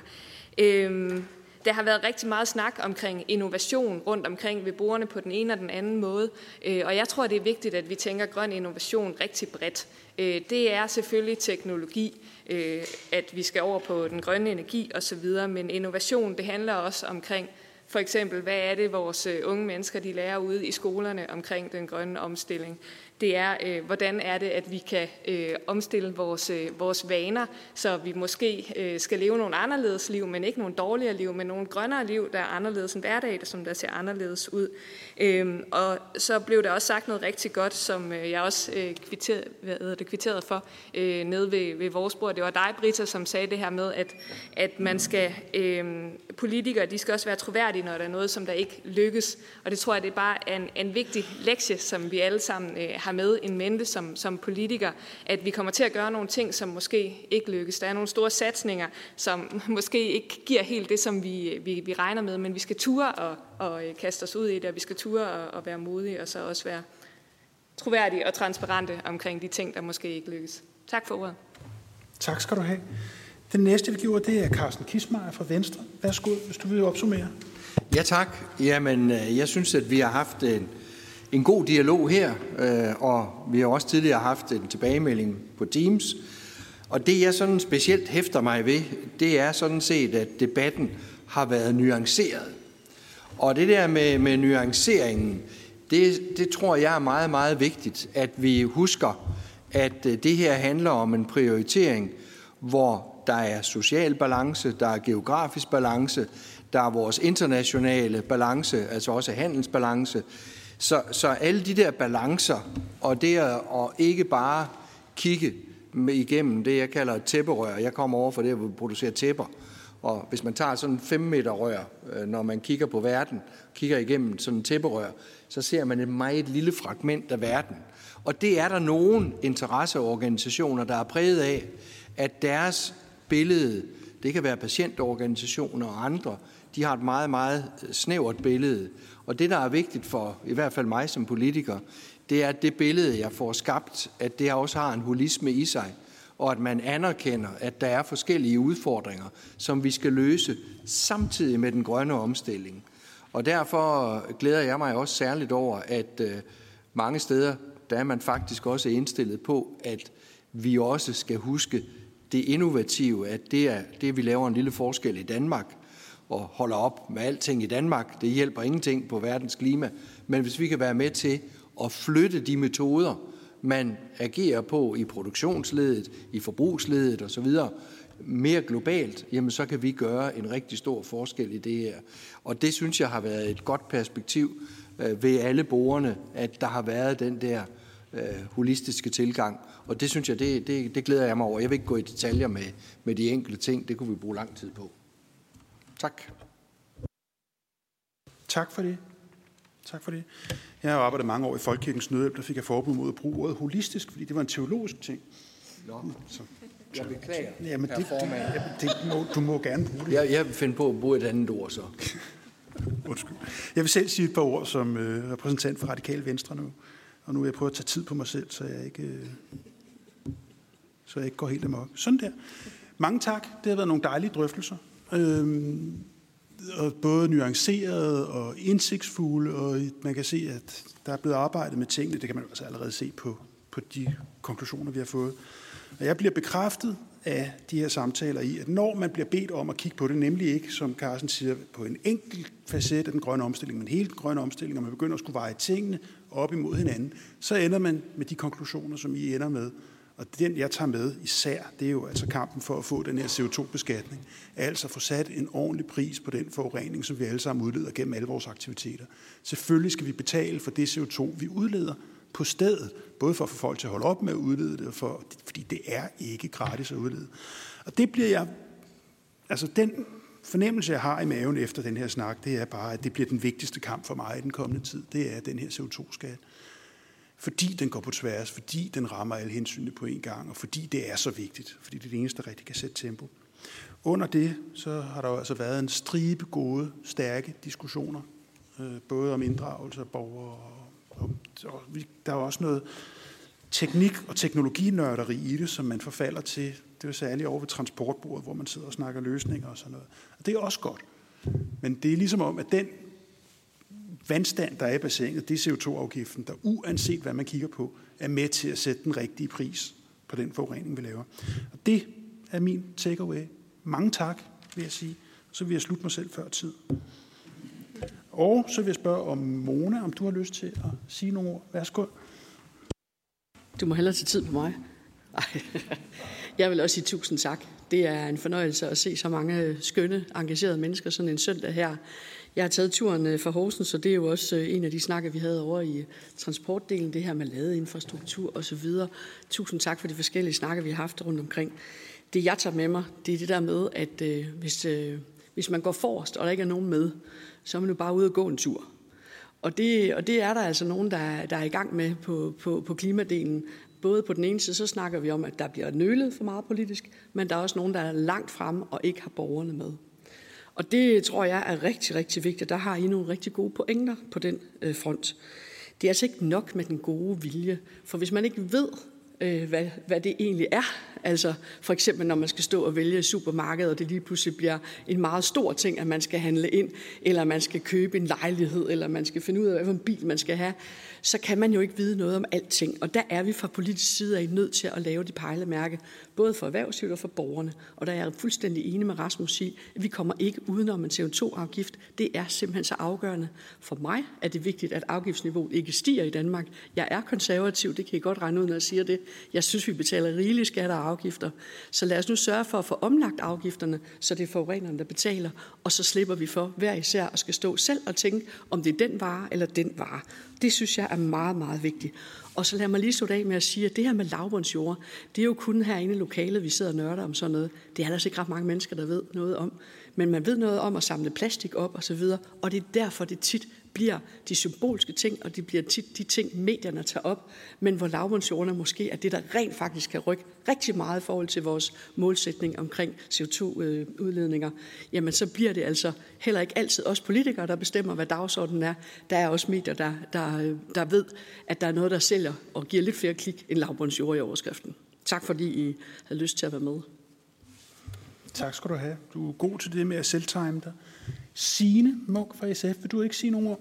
Øhm, der har været rigtig meget snak omkring innovation rundt omkring ved bordene på den ene og den anden måde, øh, og jeg tror, det er vigtigt, at vi tænker grøn innovation rigtig bredt. Øh, det er selvfølgelig teknologi, øh, at vi skal over på den grønne energi osv., men innovation det handler også omkring for eksempel, hvad er det, vores unge mennesker de lærer ude i skolerne omkring den grønne omstilling? Det er, øh, hvordan er det, at vi kan øh, omstille vores, øh, vores vaner, så vi måske øh, skal leve nogle anderledes liv, men ikke nogle dårligere liv, men nogle grønnere liv, der er anderledes end hverdag, som der ser anderledes ud. Øh, og så blev der også sagt noget rigtig godt, som øh, jeg også øh, kvitterede, hvad det, kvitterede for øh, nede ved, ved vores bord. Det var dig, Brita, som sagde det her med, at, at man skal, øh, politikere, de skal også være troværdige, når der er noget, som der ikke lykkes. Og det tror jeg, det er bare en, en vigtig lektie, som vi alle sammen øh, har med en mente som, som politiker, at vi kommer til at gøre nogle ting, som måske ikke lykkes. Der er nogle store satsninger, som måske ikke giver helt det, som vi, vi, vi regner med, men vi skal ture og, og øh, kaste os ud i det, og vi skal ture og, og være modige, og så også være troværdige og transparente omkring de ting, der måske ikke lykkes. Tak for ordet. Tak skal du have. Den næste, vi giver, det er Carsten Kismeier fra Venstre. Værsgo, hvis du vil opsummere. Ja, tak. Jamen, øh, jeg synes, at vi har haft en en god dialog her, øh, og vi har også tidligere haft en tilbagemelding på Teams. Og det, jeg sådan specielt hæfter mig ved, det er sådan set, at debatten har været nuanceret. Og det der med, med nuanceringen, det, det tror jeg er meget, meget vigtigt, at vi husker, at øh, det her handler om en prioritering, hvor der er social balance, der er geografisk balance, der er vores internationale balance, altså også handelsbalance, så, så alle de der balancer, og det at og ikke bare kigge med igennem det, jeg kalder et tæpperør. Jeg kommer over for det, at producere producerer tæpper. Og hvis man tager sådan en 5 meter rør, øh, når man kigger på verden, kigger igennem sådan en tæpperør, så ser man et meget lille fragment af verden. Og det er der nogle interesseorganisationer, der er præget af, at deres billede, det kan være patientorganisationer og andre, de har et meget, meget snævert billede. Og det, der er vigtigt for i hvert fald mig som politiker, det er, at det billede, jeg får skabt, at det også har en holisme i sig, og at man anerkender, at der er forskellige udfordringer, som vi skal løse samtidig med den grønne omstilling. Og derfor glæder jeg mig også særligt over, at øh, mange steder, der er man faktisk også indstillet på, at vi også skal huske det innovative, at det er det, vi laver en lille forskel i Danmark, og holder op med alting i Danmark. Det hjælper ingenting på verdens klima. Men hvis vi kan være med til at flytte de metoder, man agerer på i produktionsledet, i forbrugsledet osv., mere globalt, jamen så kan vi gøre en rigtig stor forskel i det her. Og det synes jeg har været et godt perspektiv øh, ved alle borgerne, at der har været den der øh, holistiske tilgang. Og det synes jeg, det, det, det glæder jeg mig over. Jeg vil ikke gå i detaljer med, med de enkelte ting. Det kunne vi bruge lang tid på. Tak. Tak for det. Tak for det. Jeg har arbejdet mange år i Folkekirkens Nødhjælp, der fik jeg forbud mod at bruge ordet holistisk, fordi det var en teologisk ting. Nå. Så Jeg beklager, Jamen, det, det, jamen, det må, du må gerne bruge det. Jeg, jeg vil finde på at bruge et andet ord så. Undskyld. Jeg vil selv sige et par ord som øh, repræsentant for Radikal Venstre nu. Og nu vil jeg prøve at tage tid på mig selv, så jeg ikke, øh, så jeg ikke går helt amok. Sådan der. Mange tak. Det har været nogle dejlige drøftelser. Øhm, og både nuancerede og indsigtsfulde, og man kan se, at der er blevet arbejdet med tingene. Det kan man også altså allerede se på, på de konklusioner, vi har fået. Og jeg bliver bekræftet af de her samtaler i, at når man bliver bedt om at kigge på det, nemlig ikke, som Carsten siger, på en enkelt facet af den grønne omstilling, men hele den grønne omstilling, og man begynder at skulle veje tingene op imod hinanden, så ender man med de konklusioner, som I ender med. Og den, jeg tager med især, det er jo altså kampen for at få den her CO2-beskatning. Altså få sat en ordentlig pris på den forurening, som vi alle sammen udleder gennem alle vores aktiviteter. Selvfølgelig skal vi betale for det CO2, vi udleder på stedet, både for at få folk til at holde op med at udlede det, for, fordi det er ikke gratis at udlede. Og det bliver jeg, altså den fornemmelse, jeg har i maven efter den her snak, det er bare, at det bliver den vigtigste kamp for mig i den kommende tid. Det er den her CO2-skat fordi den går på tværs, fordi den rammer alle hensynene på en gang, og fordi det er så vigtigt, fordi det er det eneste, der rigtig kan sætte tempo. Under det, så har der jo altså været en stribe gode, stærke diskussioner, øh, både om inddragelse af borgere, og, og, og der er også noget teknik- og teknologinørderi i det, som man forfalder til. Det er særligt over ved transportbordet, hvor man sidder og snakker løsninger og sådan noget. Og det er også godt. Men det er ligesom om, at den vandstand, der er i bassinet, det er CO2-afgiften, der uanset hvad man kigger på, er med til at sætte den rigtige pris på den forurening, vi laver. Og det er min takeaway. Mange tak, vil jeg sige. Så vil jeg slutte mig selv før tid. Og så vil jeg spørge om Mona, om du har lyst til at sige nogle ord. Værsgo. Du må hellere tage tid på mig. Ej. Jeg vil også sige tusind tak. Det er en fornøjelse at se så mange skønne, engagerede mennesker sådan en søndag her. Jeg har taget turen øh, fra Horsens, så det er jo også øh, en af de snakker, vi havde over i øh, transportdelen, det her med ladeinfrastruktur osv. Tusind tak for de forskellige snakker, vi har haft rundt omkring. Det jeg tager med mig, det er det der med, at øh, hvis, øh, hvis man går forrest, og der ikke er nogen med, så er man jo bare ude og gå en tur. Og det, og det er der altså nogen, der, der er i gang med på, på, på klimadelen. Både på den ene side, så snakker vi om, at der bliver nølet for meget politisk, men der er også nogen, der er langt frem og ikke har borgerne med. Og det tror jeg er rigtig, rigtig vigtigt. Der har I nogle rigtig gode pointer på den øh, front. Det er altså ikke nok med den gode vilje, for hvis man ikke ved, øh, hvad, hvad det egentlig er. Altså for eksempel, når man skal stå og vælge i supermarkedet, og det lige pludselig bliver en meget stor ting, at man skal handle ind, eller man skal købe en lejlighed, eller man skal finde ud af, hvilken bil man skal have, så kan man jo ikke vide noget om alting. Og der er vi fra politisk side af nødt til at lave de pejlemærke, både for erhvervslivet og for borgerne. Og der er jeg fuldstændig enig med Rasmus i, at vi kommer ikke udenom en CO2-afgift. Det er simpelthen så afgørende. For mig er det vigtigt, at afgiftsniveauet ikke stiger i Danmark. Jeg er konservativ, det kan I godt regne ud, når jeg siger det. Jeg synes, vi betaler rigelige skatter og afgifter. Så lad os nu sørge for at få omlagt afgifterne, så det er forureneren, der betaler. Og så slipper vi for hver især at skal stå selv og tænke, om det er den vare eller den vare. Det synes jeg er meget, meget vigtigt. Og så lad mig lige slutte af med at sige, at det her med lavbundsjord, det er jo kun herinde i lokalet, vi sidder og nørder om sådan noget. Det er altså ikke ret mange mennesker, der ved noget om. Men man ved noget om at samle plastik op og så videre, og det er derfor, det tit bliver de symbolske ting, og det bliver tit de ting, medierne tager op, men hvor lavbundsjordene måske er det, der rent faktisk kan rykke rigtig meget i forhold til vores målsætning omkring CO2-udledninger, jamen så bliver det altså heller ikke altid os politikere, der bestemmer, hvad dagsordenen er. Der er også medier, der, der, der ved, at der er noget, der sælger og giver lidt flere klik end lavbundsjord i overskriften. Tak fordi I havde lyst til at være med. Tak skal du have. Du er god til det med at selvtime dig. Signe Munk fra SF, vil du ikke sige nogle ord?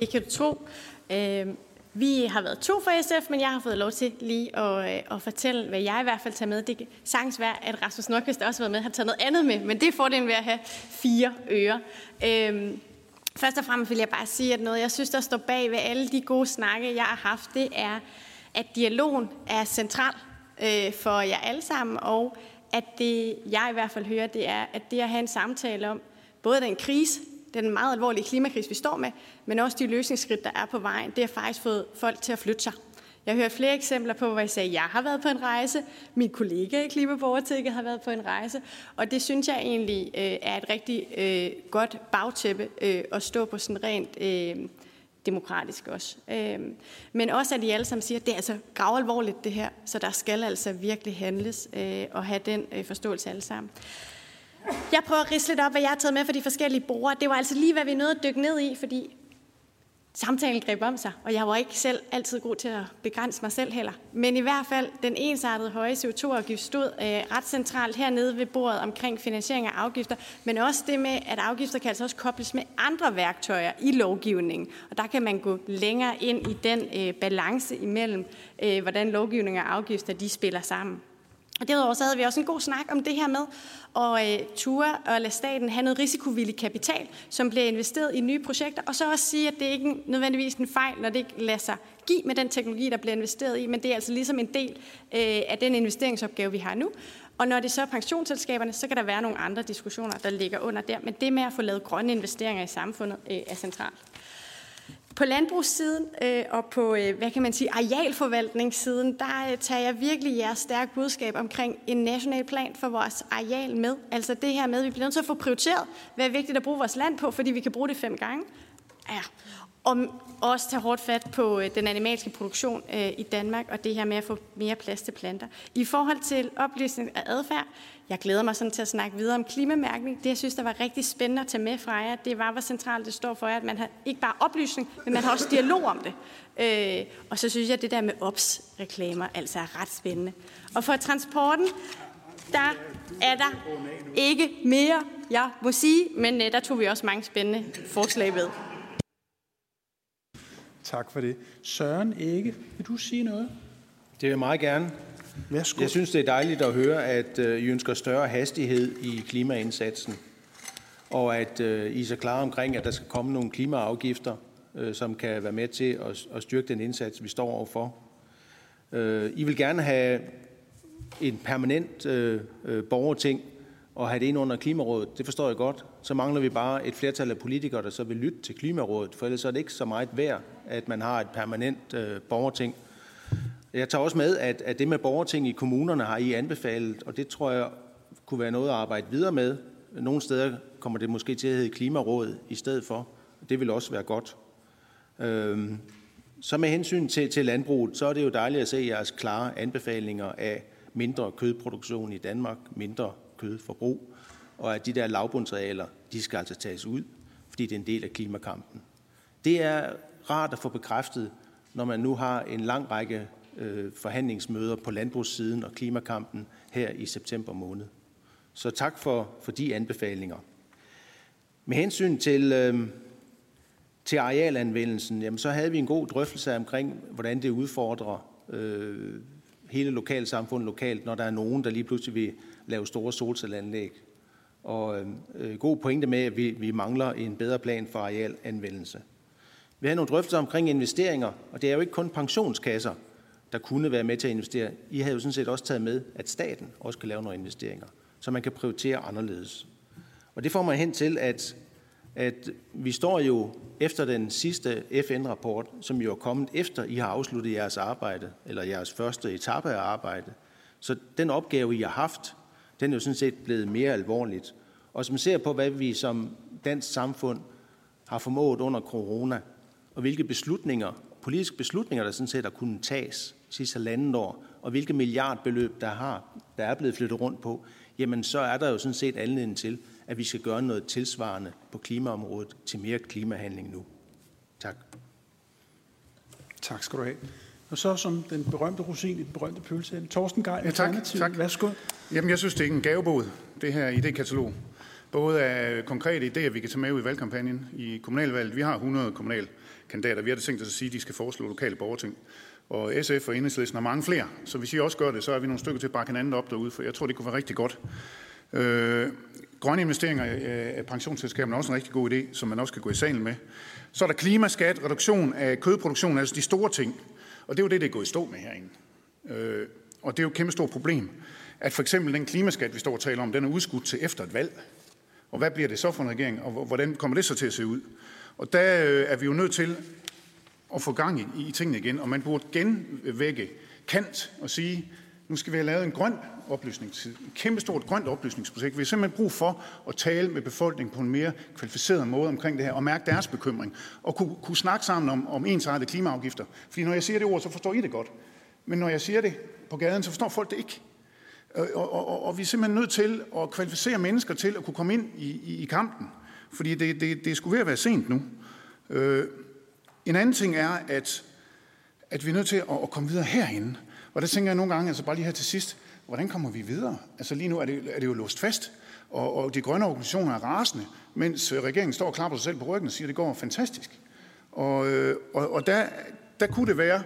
Det kan du tro. Øh, vi har været to fra SF, men jeg har fået lov til lige at, øh, at fortælle, hvad jeg i hvert fald tager med. Det kan sagtens være, at Rasmus Nordqvist også har været med, har taget noget andet med, men det er fordelen ved at have fire ører. Øh, først og fremmest vil jeg bare sige, at noget, jeg synes, der står bag ved alle de gode snakke, jeg har haft, det er, at dialogen er central øh, for jer alle sammen, og at det, jeg i hvert fald hører, det er, at det at have en samtale om både den krise, den meget alvorlige klimakrise, vi står med, men også de løsningsskridt, der er på vejen, det har faktisk fået folk til at flytte sig. Jeg har hørt flere eksempler på, hvor jeg sagde, at jeg har været på en rejse, min kollega i Klimaborgertinget har været på en rejse, og det synes jeg egentlig øh, er et rigtig øh, godt bagtæppe øh, at stå på sådan rent øh, demokratisk også. Øh, men også at de alle sammen siger, at det er altså gravalvorligt det her, så der skal altså virkelig handles øh, og have den øh, forståelse alle sammen. Jeg prøver at risle lidt op, hvad jeg har taget med for de forskellige brugere. Det var altså lige, hvad vi nåede at dykke ned i, fordi samtalen greb om sig, og jeg var ikke selv altid god til at begrænse mig selv heller. Men i hvert fald, den ensartede høje CO2-afgift stod øh, ret centralt hernede ved bordet omkring finansiering af afgifter, men også det med, at afgifter kan altså også kobles med andre værktøjer i lovgivningen. Og der kan man gå længere ind i den øh, balance imellem, øh, hvordan lovgivning og afgifter de spiller sammen. Og derudover så havde vi også en god snak om det her med at øh, ture og lade staten have noget risikovillig kapital, som bliver investeret i nye projekter, og så også sige, at det ikke er nødvendigvis en fejl, når det ikke lader sig give med den teknologi, der bliver investeret i, men det er altså ligesom en del øh, af den investeringsopgave, vi har nu. Og når det så er pensionsselskaberne, så kan der være nogle andre diskussioner, der ligger under der, men det med at få lavet grønne investeringer i samfundet øh, er centralt. På landbrugssiden øh, og på, øh, hvad kan man sige, arealforvaltningssiden, der øh, tager jeg virkelig jeres stærke budskab omkring en national plan for vores areal med. Altså det her med, at vi bliver nødt til at få prioriteret, hvad er vigtigt at bruge vores land på, fordi vi kan bruge det fem gange. Ja. Og også tage hårdt fat på øh, den animalske produktion øh, i Danmark, og det her med at få mere plads til planter. I forhold til oplysning af adfærd, jeg glæder mig sådan til at snakke videre om klimamærkning. Det, jeg synes, der var rigtig spændende at tage med fra jer, det var, hvor centralt det står for jer, at man har ikke bare oplysning, men man har også dialog om det. Øh, og så synes jeg, at det der med OPS-reklamer altså er ret spændende. Og for transporten, der er der ikke mere, jeg må sige, men øh, der tog vi også mange spændende forslag ved. Tak for det. Søren Ikke, vil du sige noget? Det vil jeg meget gerne. Værsgo. Jeg synes, det er dejligt at høre, at øh, I ønsker større hastighed i klimaindsatsen, og at øh, I er så klar omkring, at der skal komme nogle klimaafgifter, øh, som kan være med til at styrke den indsats, vi står overfor. I vil gerne have en permanent borgerting og have det ind under Klimarådet. Det forstår jeg godt. Så mangler vi bare et flertal af politikere, der så vil lytte til Klimarådet, for ellers er det ikke så meget værd, at man har et permanent øh, borgerting. Jeg tager også med, at, at det med borgerting i kommunerne har I anbefalet, og det tror jeg kunne være noget at arbejde videre med. Nogle steder kommer det måske til at hedde Klimaråd i stedet for. Det vil også være godt. Øhm, så med hensyn til, til landbruget, så er det jo dejligt at se jeres klare anbefalinger af mindre kødproduktion i Danmark, mindre kødforbrug, og at de der lavbundsarealer, de skal altså tages ud, fordi det er en del af klimakampen. Det er rart at få bekræftet, når man nu har en lang række øh, forhandlingsmøder på landbrugssiden og klimakampen her i september måned. Så tak for, for de anbefalinger. Med hensyn til, øh, til arealanvendelsen, jamen, så havde vi en god drøftelse omkring, hvordan det udfordrer øh, hele lokalsamfundet lokalt, når der er nogen, der lige pludselig vil lave store solcelleanlæg. Og øh, god pointe med, at vi, vi mangler en bedre plan for arealanvendelse. Vi har nogle drøftelser omkring investeringer, og det er jo ikke kun pensionskasser, der kunne være med til at investere. I har jo sådan set også taget med, at staten også kan lave nogle investeringer, så man kan prioritere anderledes. Og det får mig hen til, at, at vi står jo efter den sidste FN-rapport, som jo er kommet efter, I har afsluttet jeres arbejde, eller jeres første etape af arbejde. Så den opgave, I har haft, den er jo sådan set blevet mere alvorligt. Og som ser på, hvad vi som dansk samfund har formået under corona, og hvilke beslutninger, politiske beslutninger, der sådan set har kunnet tages sidste halvandet år, og hvilke milliardbeløb, der, har, der er blevet flyttet rundt på, jamen så er der jo sådan set anledning til, at vi skal gøre noget tilsvarende på klimaområdet til mere klimahandling nu. Tak. Tak skal du have. Og så som den berømte rosin i den berømte pølse, Torsten Geil, ja, tak, tak. Værsgo. Jamen, jeg synes, det er en gavebod, det her idékatalog. Både af konkrete idéer, vi kan tage med ud i valgkampagnen i kommunalvalget. Vi har 100 kommunalkandidater. Vi har det tænkt os at sige, at de skal foreslå lokale borgerting. Og SF og Enhedslisten har mange flere. Så hvis I også gør det, så er vi nogle stykker til at bakke hinanden op derude, for jeg tror, det kunne være rigtig godt. Øh, grønne investeringer af pensionsselskaberne er også en rigtig god idé, som man også kan gå i salen med. Så er der klimaskat, reduktion af kødproduktion, altså de store ting. Og det er jo det, det er gået i stå med herinde. Øh, og det er jo et kæmpe stort problem, at for eksempel den klimaskat, vi står og taler om, den er udskudt til efter et valg. Og hvad bliver det så for en regering, og hvordan kommer det så til at se ud? Og der øh, er vi jo nødt til at få gang i, i tingene igen, og man burde genvække Kant og sige, nu skal vi have lavet en grøn oplysningstid, et kæmpestort grønt oplysningsprojekt. Vi har simpelthen brug for at tale med befolkningen på en mere kvalificeret måde omkring det her, og mærke deres bekymring, og kunne, kunne snakke sammen om, om ensartede klimaafgifter. Fordi når jeg siger det ord, så forstår I det godt. Men når jeg siger det på gaden, så forstår folk det ikke. Øh, og, og, og, og vi er simpelthen nødt til at kvalificere mennesker til at kunne komme ind i, i, i kampen. Fordi det, det, det er sgu ved at være sent nu. Øh, en anden ting er, at, at vi er nødt til at, at komme videre herinde. Og der tænker jeg nogle gange, altså bare lige her til sidst, hvordan kommer vi videre? Altså lige nu er det, er det jo låst fast, og, og de grønne organisationer er rasende, mens øh, regeringen står og klapper sig selv på ryggen og siger, at det går fantastisk. Og, øh, og, og der, der kunne det være,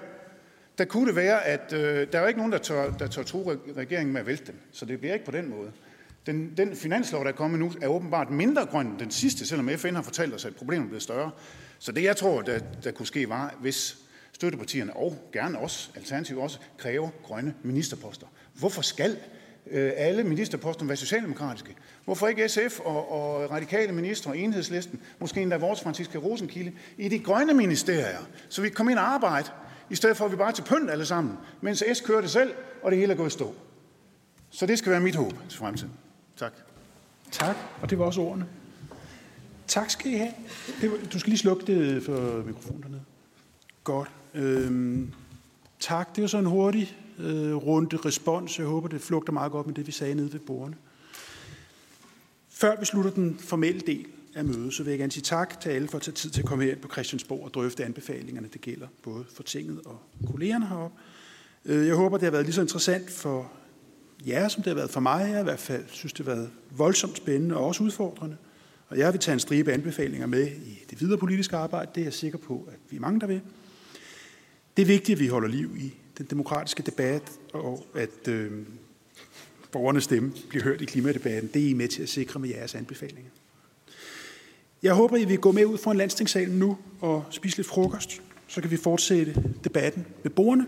der kunne det være, at øh, der er jo ikke nogen, der tør, der tør tro regeringen med at vælte dem. Så det bliver ikke på den måde. Den, den finanslov, der er kommet nu, er åbenbart mindre grøn end den sidste, selvom FN har fortalt os, at problemet er blevet større. Så det, jeg tror, der, der kunne ske, var, hvis støttepartierne og gerne også, alternativt også, kræver grønne ministerposter. Hvorfor skal øh, alle ministerposter være socialdemokratiske? Hvorfor ikke SF og, og radikale ministre og enhedslisten, måske endda vores Franziska Rosenkilde, i de grønne ministerier, så vi kan komme ind og arbejde, i stedet for at vi bare til pynt alle sammen, mens S kører det selv, og det hele er gået i stå. Så det skal være mit håb til fremtiden. Tak. Tak, og det var også ordene. Tak skal I have. du skal lige slukke det for mikrofonen dernede. Godt. Øhm, tak, det var så en hurtig øh, runde respons. Jeg håber, det flugter meget godt med det, vi sagde nede ved bordene. Før vi slutter den formelle del af mødet, så vil jeg gerne sige tak til alle for at tage tid til at komme her på Christiansborg og drøfte anbefalingerne. Det gælder både for tinget og kollegerne heroppe. Øh, jeg håber, det har været lige så interessant for jer, som det har været for mig. Jeg i hvert fald synes, det har været voldsomt spændende og også udfordrende. Og jeg vil tage en stribe anbefalinger med i det videre politiske arbejde. Det er jeg sikker på, at vi er mange, der vil. Det er vigtigt, at vi holder liv i den demokratiske debat, og at øh, borgernes stemme bliver hørt i klimadebatten. Det er I med til at sikre med jeres anbefalinger. Jeg håber, I vil gå med ud fra en landstingssalen nu og spise lidt frokost. Så kan vi fortsætte debatten med borgerne.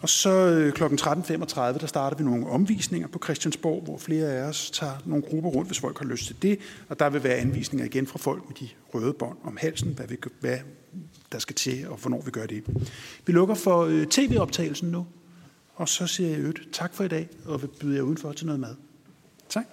Og så øh, kl. 13.35, der starter vi nogle omvisninger på Christiansborg, hvor flere af os tager nogle grupper rundt, hvis folk har lyst til det. Og der vil være anvisninger igen fra folk med de røde bånd om halsen, hvad, vi, hvad der skal til, og hvornår vi gør det. Vi lukker for øh, tv-optagelsen nu, og så siger jeg øvrigt tak for i dag, og vil byde jer udenfor til noget mad. Tak.